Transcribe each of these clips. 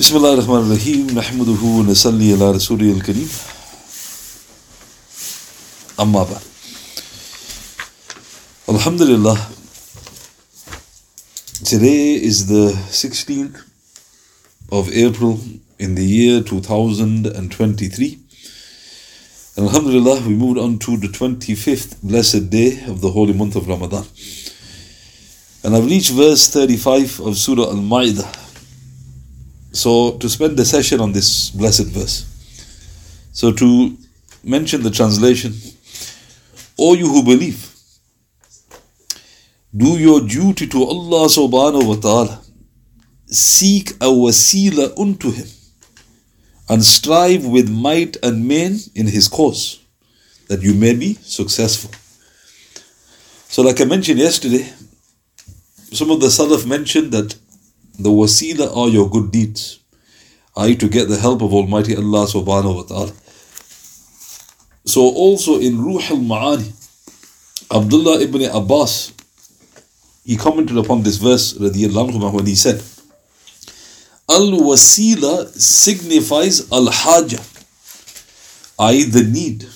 بسم الله الرحمن الرحيم نحمده ونصلي على رسوله الكريم أما بعد Alhamdulillah Today is the 16th of April in the year 2023 and Alhamdulillah we moved on to the 25th blessed day of the holy month of Ramadan and I've reached verse 35 of Surah Al-Ma'idah so, to spend the session on this blessed verse. So, to mention the translation, O you who believe, do your duty to Allah subhanahu wa ta'ala, seek a wasila unto Him, and strive with might and main in His cause, that you may be successful. So, like I mentioned yesterday, some of the Salaf mentioned that the wasila are your good deeds. I to get the help of Almighty Allah subhanahu wa ta'ala. So also in Ruh al-Ma'ani, Abdullah ibn Abbas, he commented upon this verse anhu, when he said, Al-wasila signifies al-haja, i.e. the need.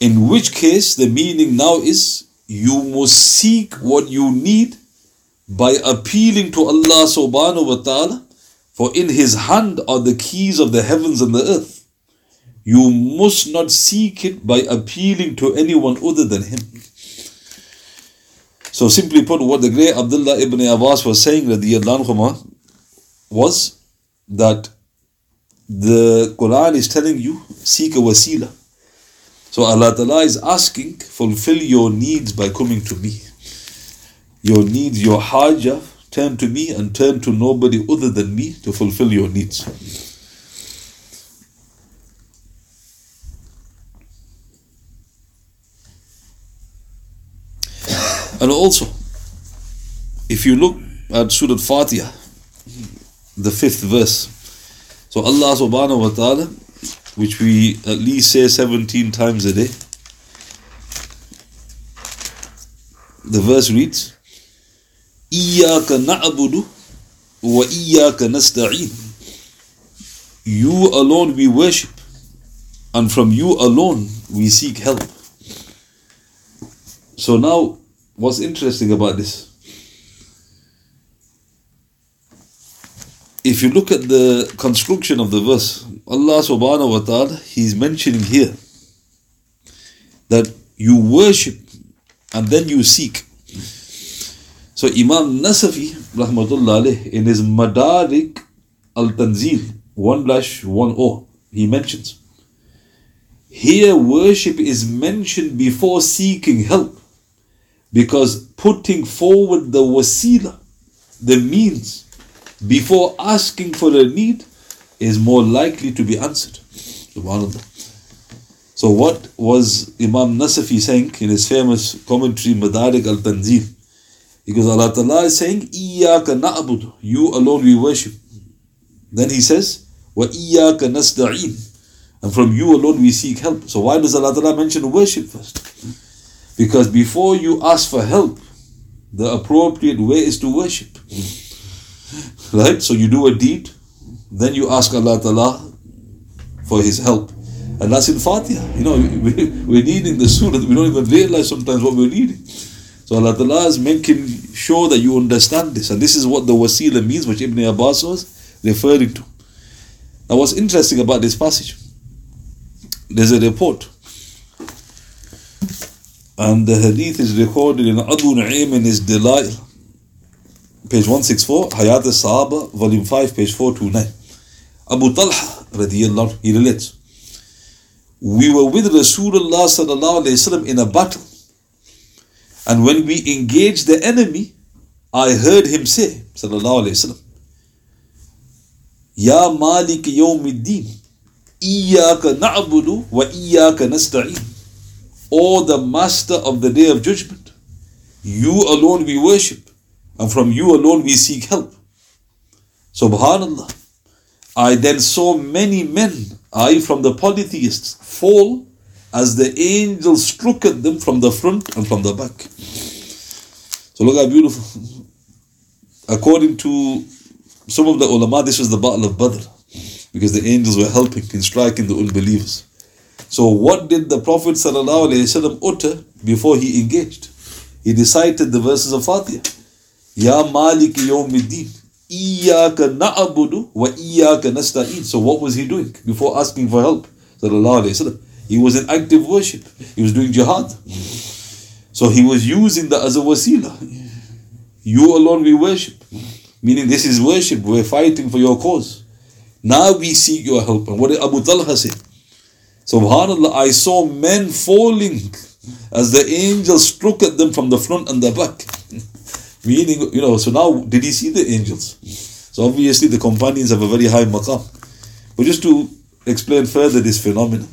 In which case the meaning now is you must seek what you need by appealing to Allah subhanahu wa ta'ala, for in His hand are the keys of the heavens and the earth. You must not seek it by appealing to anyone other than Him. So, simply put, what the great Abdullah ibn Abbas was saying was that the Quran is telling you, seek a wasila. So, Allah Ta'ala is asking, fulfill your needs by coming to me your needs, your haja, turn to me and turn to nobody other than me to fulfill your needs. And also, if you look at Surah Fatiha, the fifth verse, so Allah subhanahu wa ta'ala, which we at least say 17 times a day, the verse reads, Iyaka na'budu wa iyaka nasta'in. You alone we worship, and from you alone we seek help. So now, what's interesting about this? If you look at the construction of the verse, Allah subhanahu wa ta'ala, He's mentioning here that you worship and then you seek. So Imam Nasafi, rahmatullah in his Madarik al-Tanzil, 1 1 0, he mentions, here worship is mentioned before seeking help because putting forward the wasila, the means, before asking for a need is more likely to be answered. So what was Imam Nasafi saying in his famous commentary Madarik al-Tanzil? Because Allah Ta'ala is saying, Iyaka na'budu, you alone we worship. Then He says, Wa iyaka nasta'een. And from you alone we seek help. So why does Allah Ta'ala mention worship first? Because before you ask for help, the appropriate way is to worship. Right? So you do a deed, then you ask Allah Ta'ala for His help. And that's in Fatiha. You know, we're needing the surah, we don't even realize sometimes what we're needing. So Allah Ta'ala is making sure that you understand this. And this is what the wasila means, which Ibn Abbas was referring to. Now, what's interesting about this passage? There's a report. And the hadith is recorded in Abu Nu'aym in his Dalail, page 164, Hayat al-Sahaba, volume 5, page 429. Abu Talha, radiallahu, he relates. We were with Rasulullah sallallahu alayhi in a battle. And when we engaged the enemy, I heard him say, Sallallahu Alaihi Wasallam, Ya Malik Yawmiddin, Iyaka na'budu wa iyaka nasta'in. O the Master of the Day of Judgment, you alone we worship, and from you alone we seek help. Subhanallah. I then saw many men, I from the polytheists, fall as the angel struck at them from the front and from the back. So look how beautiful. According to some of the ulama, this was the battle of Badr because the angels were helping in striking the unbelievers. So, what did the Prophet ﷺ utter before he engaged? He recited the verses of Fatiha. Ya Malik Yawmiddin. Iyaka na'budu wa iyaka nasta'in. So what was he doing before asking for help? He was in active worship. He was doing jihad. So he was using that as a wasila. You alone we worship. Meaning this is worship. We're fighting for your cause. Now we seek your help. And what did Abu Talha say? Subhanallah, I saw men falling as the angels struck at them from the front and the back. Meaning, you know, so now did he see the angels? So obviously the companions have a very high maqam. But just to explain further this phenomenon.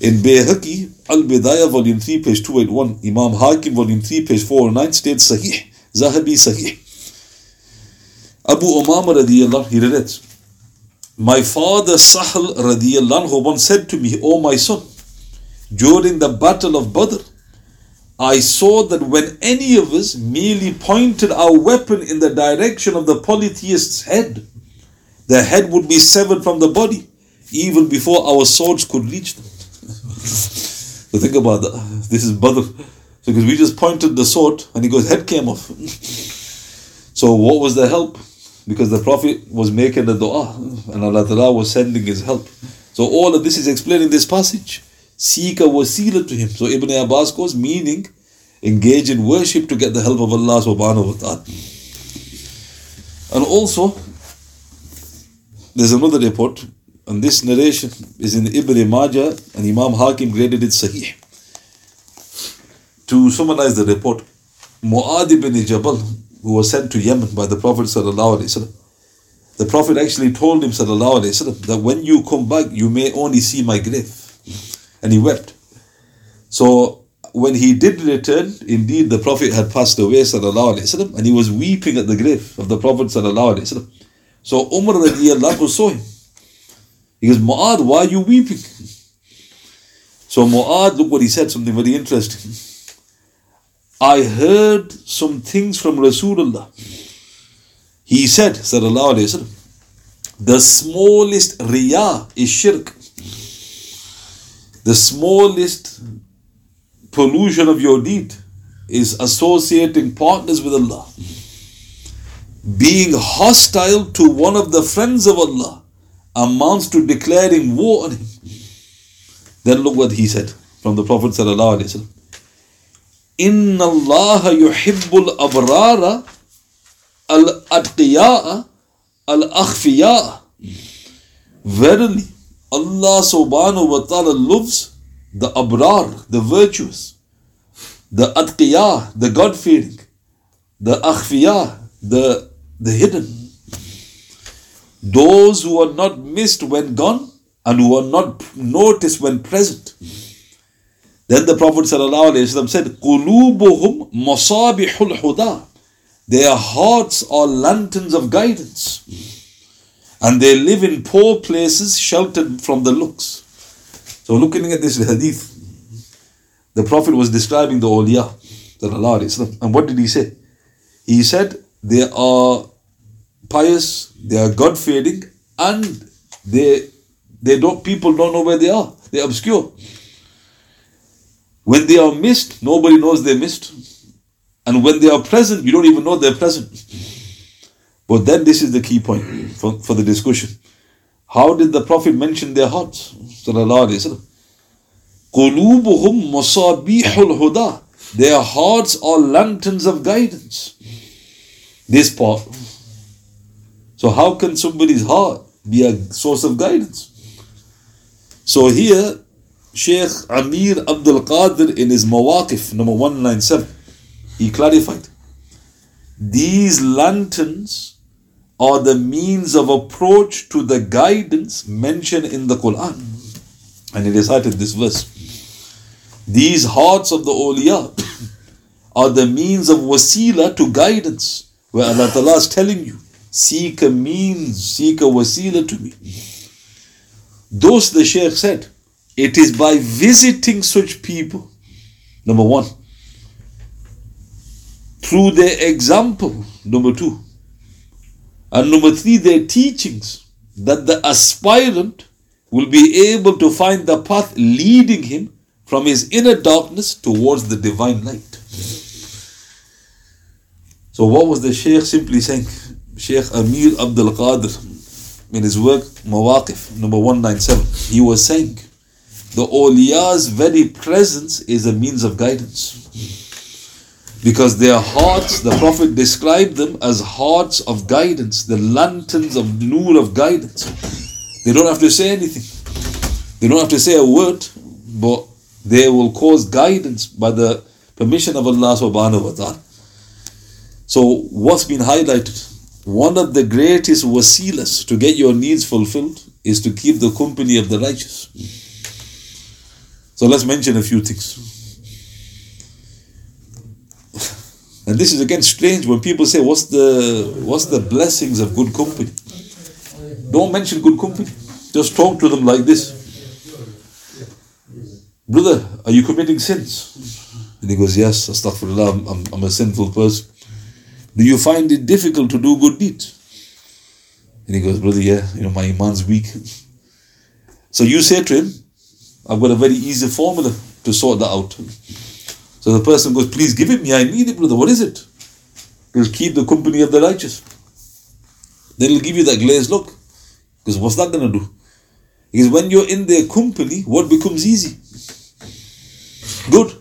In Bayhaqi, Al-Bidayah, volume 3, page 281, Imam Hakim, volume 3, page 409, states Sahih, Zahabi Sahih. Abu Umama radiallahu he relates, My father Sahal radiallahu once said to me, O my son, during the battle of Badr, I saw that when any of us merely pointed our weapon in the direction of the polytheist's head, the head would be severed from the body even before our swords could reach them. So think about that. This is Badr. So because we just pointed the sword and he goes, head came off. so what was the help? Because the Prophet was making the dua and Allah Ta'ala was sending his help. So all of this is explaining this passage seek a wasila to him. So Ibn Abbas goes, meaning engage in worship to get the help of Allah subhanahu wa ta'ala. And also, there's another report, and this narration is in Ibn Majah, and Imam Hakim graded it Sahih. To summarize the report, Mu'adh ibn Jabal, who was sent to Yemen by the Prophet sallallahu the Prophet actually told him sallallahu that when you come back, you may only see my grave and he wept. So when he did return, indeed the Prophet had passed away, وسلم, and he was weeping at the grave of the Prophet. وسلم. So Umar radiallahu saw him. he goes, Mu'ad, why are you weeping? So Mu'ad, look what he said, something very interesting. I heard some things from Rasulullah. He said, Sallallahu Alaihi Wasallam, the smallest riyah is shirk the smallest pollution of your deed is associating partners with Allah. Being hostile to one of the friends of Allah amounts to declaring war on him. Then look what he said from the Prophet sallallahu alaihi wasallam. إن الله يحب الأبرار الأتقياء الأخفياء Verily, Allah subhanahu wa ta'ala loves the abrar, the virtuous, the atqiyah, the God-fearing, the akhfiyah, the, the hidden. Those who are not missed when gone and who are not noticed when present. Then the Prophet ﷺ said, قُلُوبُهُمْ مَصَابِحُ الْحُدَى Their hearts are lanterns of guidance and they live in poor places sheltered from the looks. So, looking at this hadith, the Prophet was describing the awliya, the Allah, and what did he say? He said, They are pious, they are God fearing, and they they don't people don't know where they are. They're obscure. When they are missed, nobody knows they're missed. And when they are present, you don't even know they're present. But then this is the key point for, for the discussion. How did the Prophet mention their hearts? قُلُوبُهُمْ مَصَابِيحُ الْهُدَى Their hearts are lanterns of guidance. This part. so how can somebody's heart be a source of guidance? So here, Sheikh Amir Abdul Qadir in his Mawaqif, number 197, he clarified. These lanterns are the means of approach to the guidance mentioned in the Quran. And he recited this verse. These hearts of the awliya are the means of wasila to guidance, where Allah Ta'ala is telling you, seek a means, seek a wasila to me. Thus the Shaykh said, it is by visiting such people, number one, through their example, number two, And number three, their teachings that the aspirant will be able to find the path leading him from his inner darkness towards the divine light. So, what was the Shaykh simply saying? Shaykh Amir Abdul Qadir, in his work Mawaqif, number 197, he was saying, the awliya's very presence is a means of guidance. Because their hearts, the Prophet described them as hearts of guidance, the lanterns of nur of guidance. They don't have to say anything. They don't have to say a word, but they will cause guidance by the permission of Allah subhanahu wa ta'ala. So what's been highlighted? One of the greatest wasilas to get your needs fulfilled is to keep the company of the righteous. So let's mention a few things. And this is again strange when people say, "What's the what's the blessings of good company?" Don't mention good company. Just talk to them like this. Brother, are you committing sins? And he goes, Yes, astaghfirullah, I'm, I'm, I'm a sinful person. Do you find it difficult to do good deeds? And he goes, Brother, yeah, you know, my iman's weak. So you say to him, I've got a very easy formula to sort that out. So the person goes, Please give it me, I need it, brother. What is it? He'll keep the company of the righteous. Then he'll give you that glazed look. Because what's that to do? Because when you're in their company, what becomes easy? Good.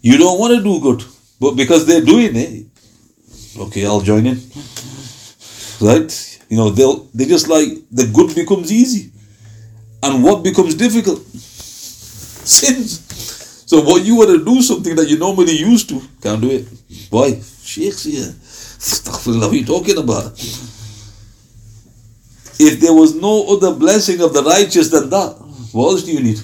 You don't want to do good, but because they're doing it, okay, I'll join in. Right? You know, they'll they just like the good becomes easy. And what becomes difficult? Sins. So what you want to do something that you normally used to, can't do it. Why? Sheikh's here. Astaghfirullah, what are you talking about? If there was no other blessing of the righteous than that, what else do you need?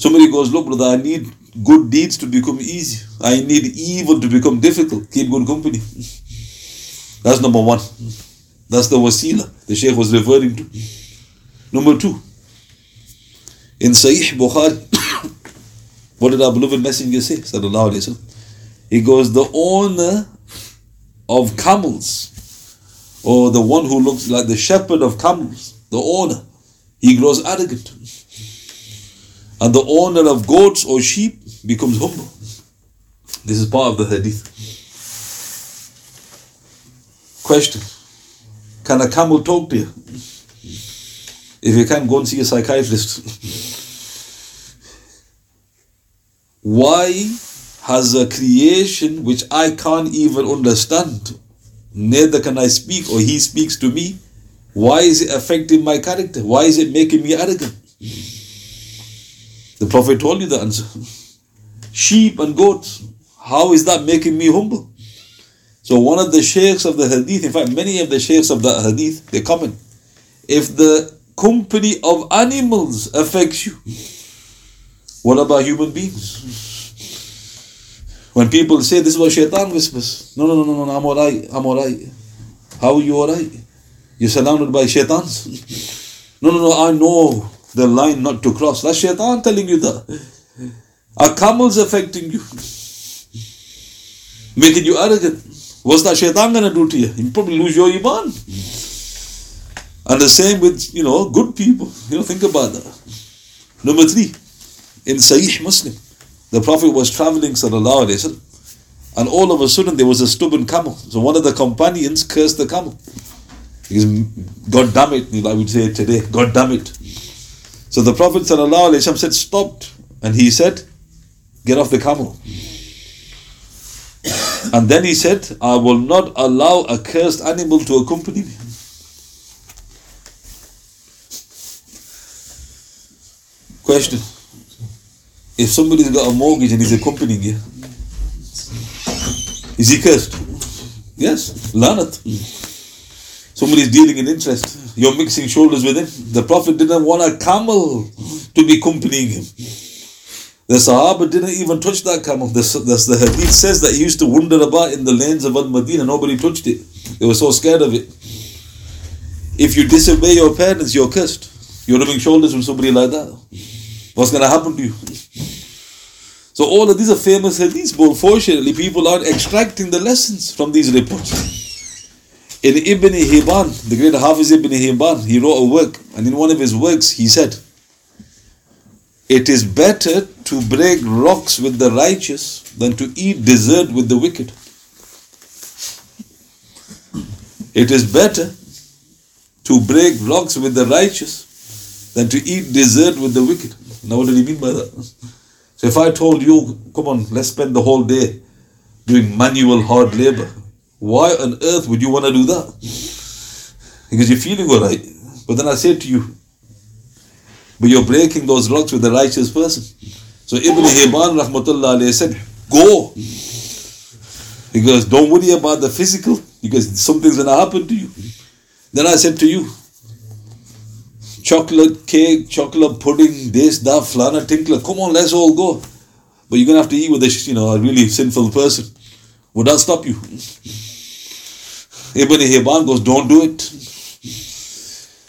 Somebody goes, Look, brother, I need good deeds to become easy. I need evil to become difficult. Keep good company. That's number one. That's the wasila the Shaykh was referring to. Number two, in Sahih Bukhari, what did our beloved Messenger say? Sallallahu Alaihi Wasallam. He goes, The owner of camels, or the one who looks like the shepherd of camels, the owner, he grows arrogant. And the owner of goats or sheep becomes humble. This is part of the hadith. Question Can a camel talk to you? If you can, go and see a psychiatrist. Why has a creation which I can't even understand, neither can I speak or he speaks to me, why is it affecting my character? Why is it making me arrogant? The Prophet told you the answer. Sheep and goats, how is that making me humble? So one of the sheikhs of the hadith, in fact many of the sheikhs of the hadith, they comment, if the company of animals affects you, what about human beings? When people say this is what shaitan whispers, no, no, no, no, no, I'm alright, I'm alright. How are you alright? You're surrounded by shaitans. No, no, no, I know the line not to cross. That's shaitan telling you that. Are camels affecting you? Making you arrogant? What's that shaitan gonna do to you? You probably lose your iman. And the same with, you know, good people. You know, think about that. Number three, in Sahih Muslim, the Prophet was traveling, sallallahu alayhi wasallam, and all of a sudden there was a stubborn camel. So one of the companions cursed the camel. Because, God damn it, I would say today, God damn it. So the Prophet ﷺ said, Stopped. And he said, Get off the camel. And then he said, I will not allow a cursed animal to accompany me. Question If somebody's got a mortgage and he's accompanying you, is he cursed? Yes, lanat. Somebody's dealing in interest. You're mixing shoulders with him. The Prophet didn't want a camel to be accompanying him. The Sahaba didn't even touch that camel. The, the, the hadith says that he used to wander about in the lanes of Al Madinah. Nobody touched it. They were so scared of it. If you disobey your parents, you're cursed. You're rubbing shoulders with somebody like that. What's going to happen to you? So all of these are famous hadiths, but unfortunately people aren't extracting the lessons from these reports. In Ibn Hibban, the great Hafiz Ibn Hibban, he wrote a work, and in one of his works he said, It is better to break rocks with the righteous than to eat dessert with the wicked. It is better to break rocks with the righteous than to eat dessert with the wicked. Now, what did he mean by that? So, if I told you, come on, let's spend the whole day doing manual hard labor, why on earth would you want to do that? Because you're feeling alright. But then I say to you, but you're breaking those rocks with the righteous person. So Ibn Hibban rahmatullah said, go. He goes, don't worry about the physical because something's going to happen to you. Then I said to you, chocolate cake, chocolate pudding, this, that, flana, tinkler, come on, let's all go. But you're going to have to eat with a, you know, a really sinful person. Would that stop you? Ibn Hibban goes, don't do it.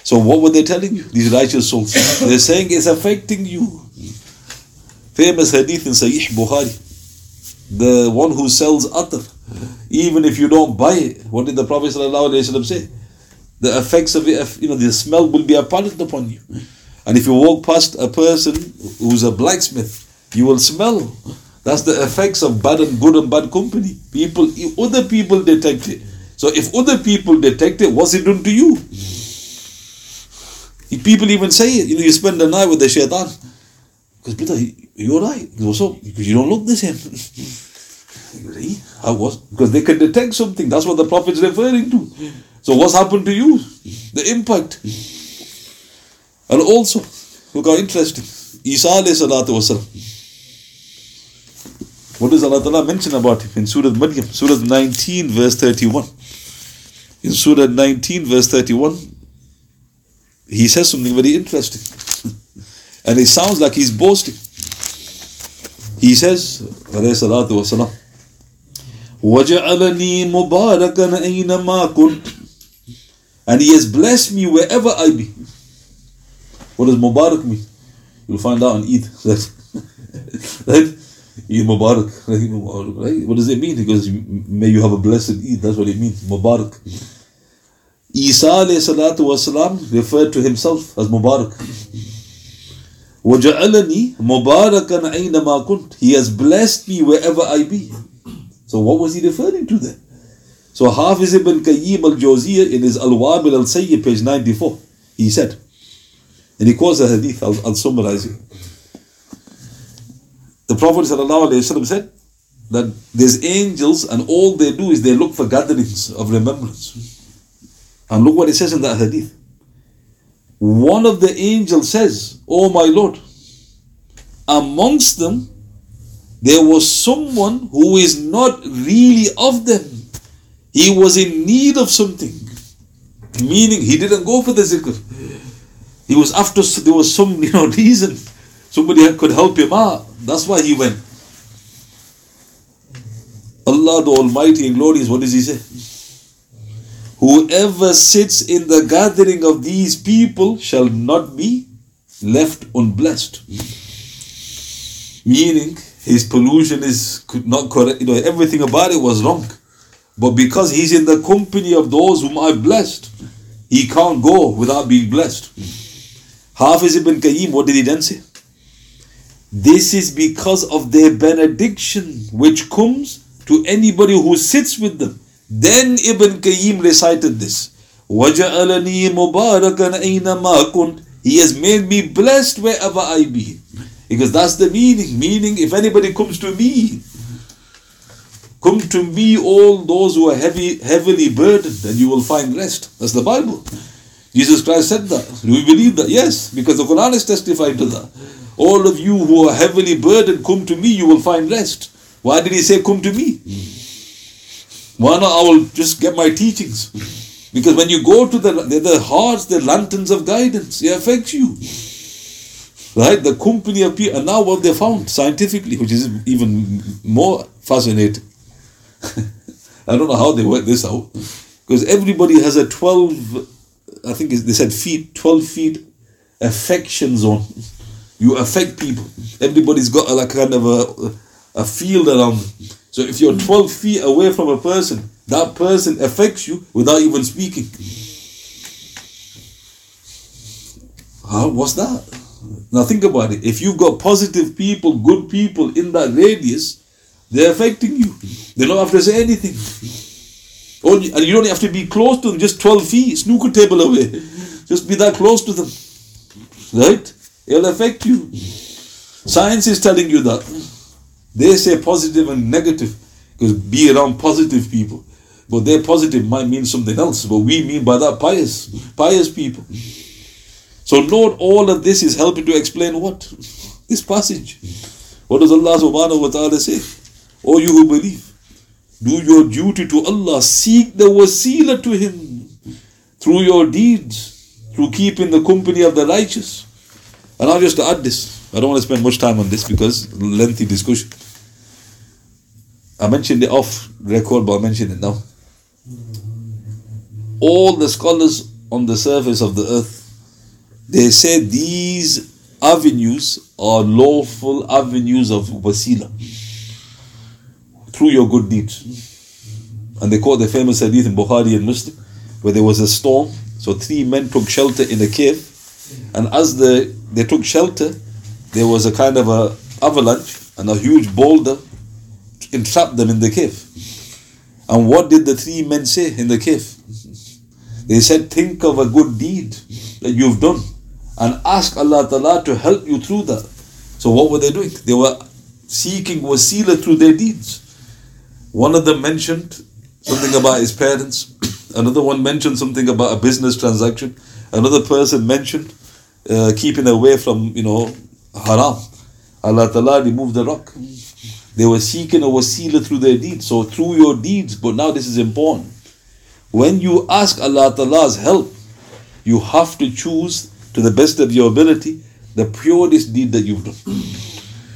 So what were they telling you? These righteous souls. They're saying it's affecting you. Famous hadith in Sahih Bukhari. The one who sells atar, even if you don't buy it, what did the Prophet say? The effects of it, you know, the smell will be apparent upon you. And if you walk past a person who's a blacksmith, you will smell. That's the effects of bad and good and bad company. People, other people detect it. So if other people detect it, what's it done to you? People even say it. You know, you spend the night with the shaitan. Because Peter, you're right. Goes, so, because you don't look the same. I was because they can detect something. That's what the prophet's referring to. So what's happened to you? The impact. And also, look how interesting. Isa salatu wasalam. What does Allah Ta'ala mention about him in Surah Maryam? Surah 19 verse 31. In Surah 19 verse 31, he says something very interesting. and it sounds like he's boasting. He says, alayhi salatu wasalam, وَجَعَلَنِي مُبَارَكًا أَيْنَمَا كُنْتُ And he has blessed me wherever I be. What does Mubarak mean? You'll find out on Eid. right? Eid Mubarak. Right? What does it mean? Because may you have a blessed Eid. That's what it means. Mubarak. Isa salatu wasalam referred to himself as Mubarak. وَجَعَلَنِي مُبَارَكًا أَيْنَمَا كُنْتُ He has blessed me wherever I be. So what was he referring to there? So Hafiz ibn Qayyim al-Jawziyah in his Al-Wabil al-Sayyib, page 94, he said, and he quotes the hadith, I'll, I'll summarize it. The Prophet said that there's angels and all they do is they look for gatherings of remembrance. And look what it says in that hadith. One of the angels says, Oh my Lord, amongst them there was someone who is not really of them. He was in need of something. Meaning he didn't go for the zikr. He was after there was some you know reason. Somebody could help him out. That's why he went. Allah the Almighty and glorious, what does he say? Whoever sits in the gathering of these people shall not be left unblessed. Meaning, his pollution is not correct. You know, everything about it was wrong. But because he's in the company of those whom I blessed, he can't go without being blessed. Hafiz ibn Qayyim, what did he then say? This is because of their benediction which comes to anybody who sits with them. Then Ibn Qayyim recited this. وَجَعَلَنِي مُبَارَكًا أَيْنَمَا كُنْتُ He has made me blessed wherever I be. Because that's the meaning. Meaning, if anybody comes to me, come to me all those who are heavy, heavily burdened, and you will find rest. That's the Bible. Jesus Christ said that. Do we believe that? Yes, because the Quran is testifying to that. All of you who are heavily burdened, come to me, you will find rest. Why did he say, come to me? Not? I will just get my teachings. Because when you go to the, the hearts, the lanterns of guidance. They affect you. Right? The company of people. And now what they found scientifically, which is even more fascinating. I don't know how they work this out. Because everybody has a 12, I think they said feet, 12 feet affection zone. You affect people. Everybody's got a like kind of a a field around them. So if you're 12 feet away from a person, that person affects you without even speaking. How, what's that? Now think about it. If you've got positive people, good people in that radius, they're affecting you. They don't have to say anything. Oh, and you don't have to be close to them, just 12 feet, snooker table away. Just be that close to them. Right? It'll affect you. Science is telling you that. They say positive and negative because be around positive people. But their positive might mean something else. But we mean by that pious, pious people. So note all of this is helping to explain what? This passage. What does Allah subhanahu wa ta'ala say? O you who believe, do your duty to Allah, seek the wasila to Him through your deeds, through keeping the company of the righteous. And I'll just add this. I don't want to spend much time on this because lengthy discussion. I mentioned it off record, but I mention it now. All the scholars on the surface of the earth, they say these avenues are lawful avenues of wasila through your good deeds. And they quote the famous hadith in Bukhari and Muslim, where there was a storm. So three men took shelter in a cave, and as the, they took shelter, there was a kind of a avalanche and a huge boulder entrapped them in the cave. And what did the three men say in the cave? They said, Think of a good deed that you've done and ask Allah Ta'ala to help you through that. So, what were they doing? They were seeking wasila through their deeds. One of them mentioned something about his parents, another one mentioned something about a business transaction, another person mentioned uh, keeping away from, you know, haram. Allah Ta'ala removed the rock. They were seeking a wasila through their deeds. So through your deeds, but now this is important. When you ask Allah Ta'ala's help, you have to choose to the best of your ability the purest deed that you've done.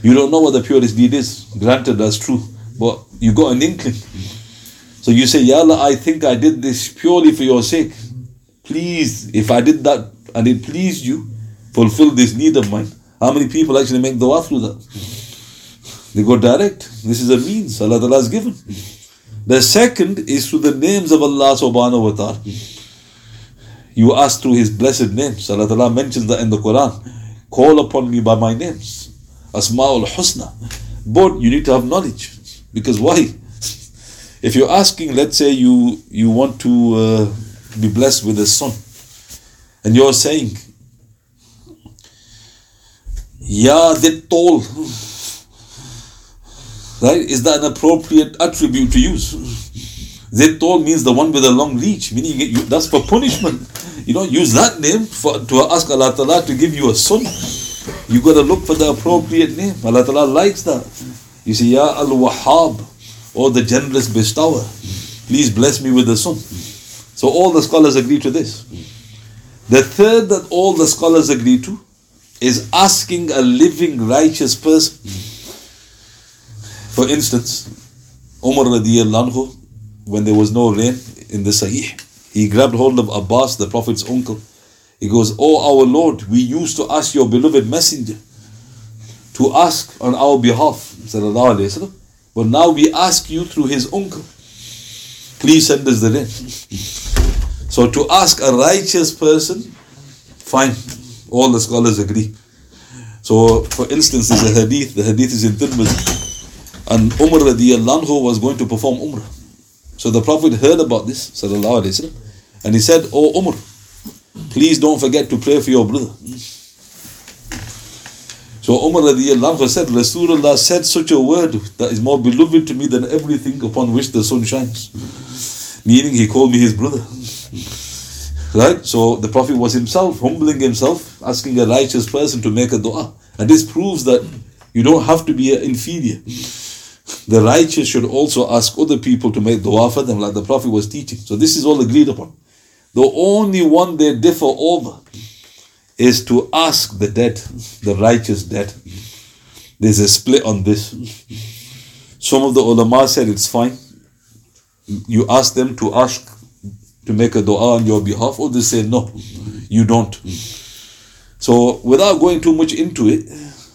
You don't know what the purest deed is. Granted, that's true. But you got an inkling. So you say, Ya Allah, I think I did this purely for your sake. Please, if I did that and it pleased you, fulfill this need of mine. How many people actually make dua through that? They go direct. This is a means Allah has given. The second is through the names of Allah subhanahu wa ta'ala. You ask through His blessed names. Allah mentions that in the Quran. Call upon me by my names. Asma'ul Husna. But you need to have knowledge. Because why? If you're asking, let's say you, you want to uh, be blessed with a son, and you're saying, Ya tall. Right? Is that an appropriate attribute to use? tall means the one with a long reach, meaning you, that's for punishment. You don't use that name for, to ask Allah Ta'ala to give you a son. You got to look for the appropriate name. Allah Ta'ala likes that. You say, Ya Al Wahhab, or the generous bestower, please bless me with a son. So all the scholars agree to this. The third that all the scholars agree to is asking a living righteous person for instance, Umar radiallahu anhu, when there was no rain in the Sahih, he grabbed hold of Abbas, the Prophet's uncle. He goes, Oh our Lord, we used to ask your beloved messenger to ask on our behalf, but now we ask you through his uncle. Please send us the rain. So to ask a righteous person, fine. All the scholars agree. So for instance, there's a hadith, the hadith is in Tirmidhi. And Umar radiallahu was going to perform Umrah. So the Prophet heard about this, sallallahu alayhi wasallam, and he said, Oh Umar, please don't forget to pray for your brother. So Umar radiallahu said, Rasulullah said such a word that is more beloved to me than everything upon which the sun shines. Meaning he called me his brother. Right? So the Prophet was himself humbling himself, asking a righteous person to make a dua. And this proves that you don't have to be an inferior. The righteous should also ask other people to make dua for them, like the Prophet was teaching. So this is all agreed upon. The only one they differ over is to ask the dead, the righteous dead. There's a split on this. Some of the ulama said it's fine. You ask them to ask to make a dua on your behalf, or they say no, you don't. So without going too much into it,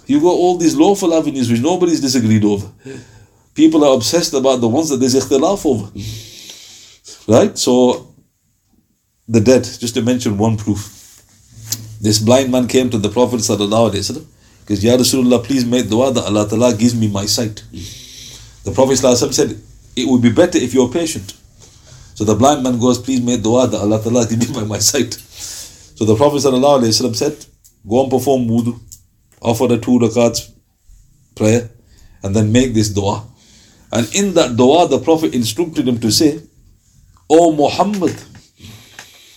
You got all these lawful avenues which nobody's disagreed over. People are obsessed about the ones that there's ikhtilaf over. Right? So, the dead, just to mention one proof. This blind man came to the Prophet because Ya Rasulullah, please make dua that Allah Ta'ala gives me my sight. The Prophet said, it would be better if you're patient. So the blind man goes, please make dua that Allah Ta'ala give me my, sight. So the Prophet said, go and perform wudu, offer the two rakats prayer, and then make this dua. And in that dua, the Prophet instructed him to say, O Muhammad,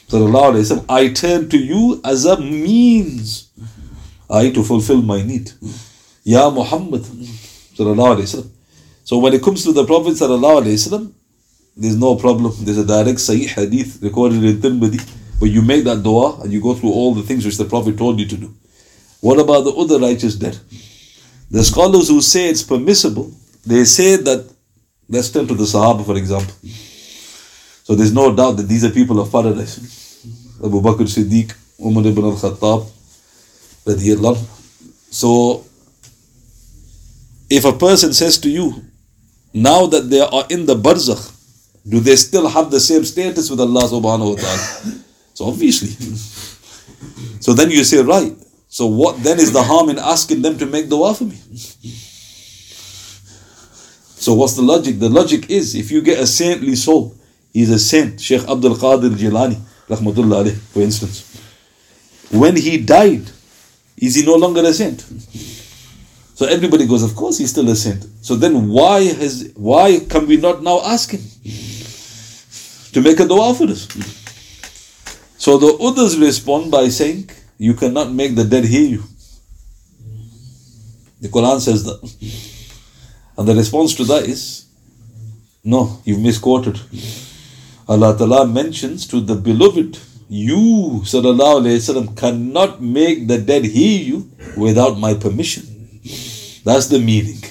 وسلم, I turn to you as a means I to fulfill my need. Ya Muhammad. وسلم. So when it comes to the Prophet, وسلم, there's no problem. There's a direct Sahih hadith recorded in Tirmidhi. But you make that dua and you go through all the things which the Prophet told you to do. What about the other righteous dead? The scholars who say it's permissible, they say that, let's turn to the Sahaba for example. So there's no doubt that these are people of paradise. Abu Bakr Siddiq, Umar ibn al-Khattab, radiallahu. So if a person says to you, now that they are in the barzakh, do they still have the same status with Allah subhanahu wa ta'ala? So obviously. So then you say, right. So what then is the harm in asking them to make dua for me? So what's the logic? The logic is if you get a saintly soul, he's a saint, Sheikh Abdul Qadir Jilani, rahmatullah for instance. When he died, is he no longer a saint? So everybody goes, of course he's still a saint. So then why has why can we not now ask him to make a dua for us? So the others respond by saying, You cannot make the dead hear you. The Quran says that. And the response to that is, No, you've misquoted. Allah Ta'ala mentions to the beloved, You, Sallallahu Alaihi Wasallam, cannot make the dead hear you without my permission. That's the meaning.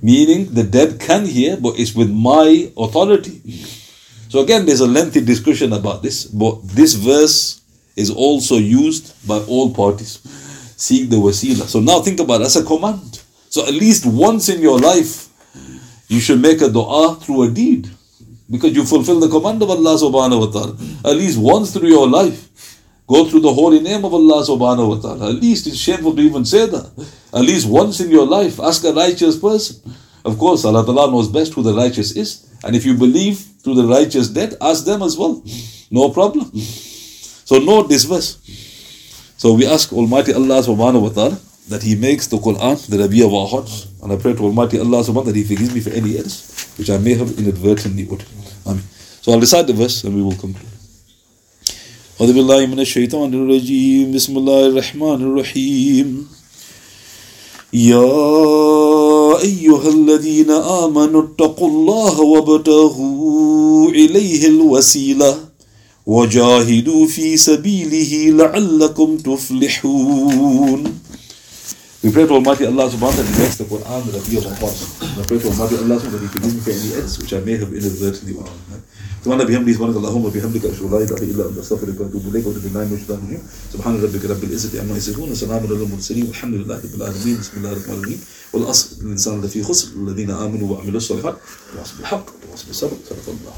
Meaning the dead can hear, but it's with my authority. So again, there's a lengthy discussion about this, but this verse is also used by all parties. Seek the wasila. So now think about it as a command. So at least once in your life, you should make a dua through a deed. Because you fulfill the command of Allah subhanahu wa ta'ala. At least once through your life. Go through the holy name of Allah subhanahu wa ta'ala. At least it's shameful to even say that. At least once in your life, ask a righteous person. Of course, Allah Ta'ala knows best who the righteous is. And if you believe through the righteous dead, ask them as well. No problem. So note this verse. So we ask Almighty Allah subhanahu wa ta'ala that He makes the Quran the Rabi of our hearts. And I pray to Almighty Allah subhanahu that He forgives me for any errors which I may have inadvertently uttered. Amen. So I'll recite the verse and we will conclude. أعوذ بالله من الشيطان الرجيم بسم الله الرحمن الرحيم يا أيها الذين آمنوا اتقوا الله وابتغوا إليه الوسيلة وجاهدوا في سبيله لعلكم تفلحون We pray to Almighty Allah subhanahu wa ta'ala makes the Quran the Rabi of our hearts. I pray to Almighty Allah subhanahu wa ta'ala that He forgives me for any errors which I may have inadvertently uttered. سبحان بحمده سبحانك اللهم وبحمدك اشهد ان لا اله الا انت استغفرك واتوب اليك واتوب بالله من سبحان ربك رب العزه عما يصفون وسلام على المرسلين والحمد لله رب العالمين بسم الله الرحمن الرحيم والاصل الانسان لفي خسر الذين امنوا وعملوا الصالحات وواصلوا بالحق وواصلوا بالصبر صدق الله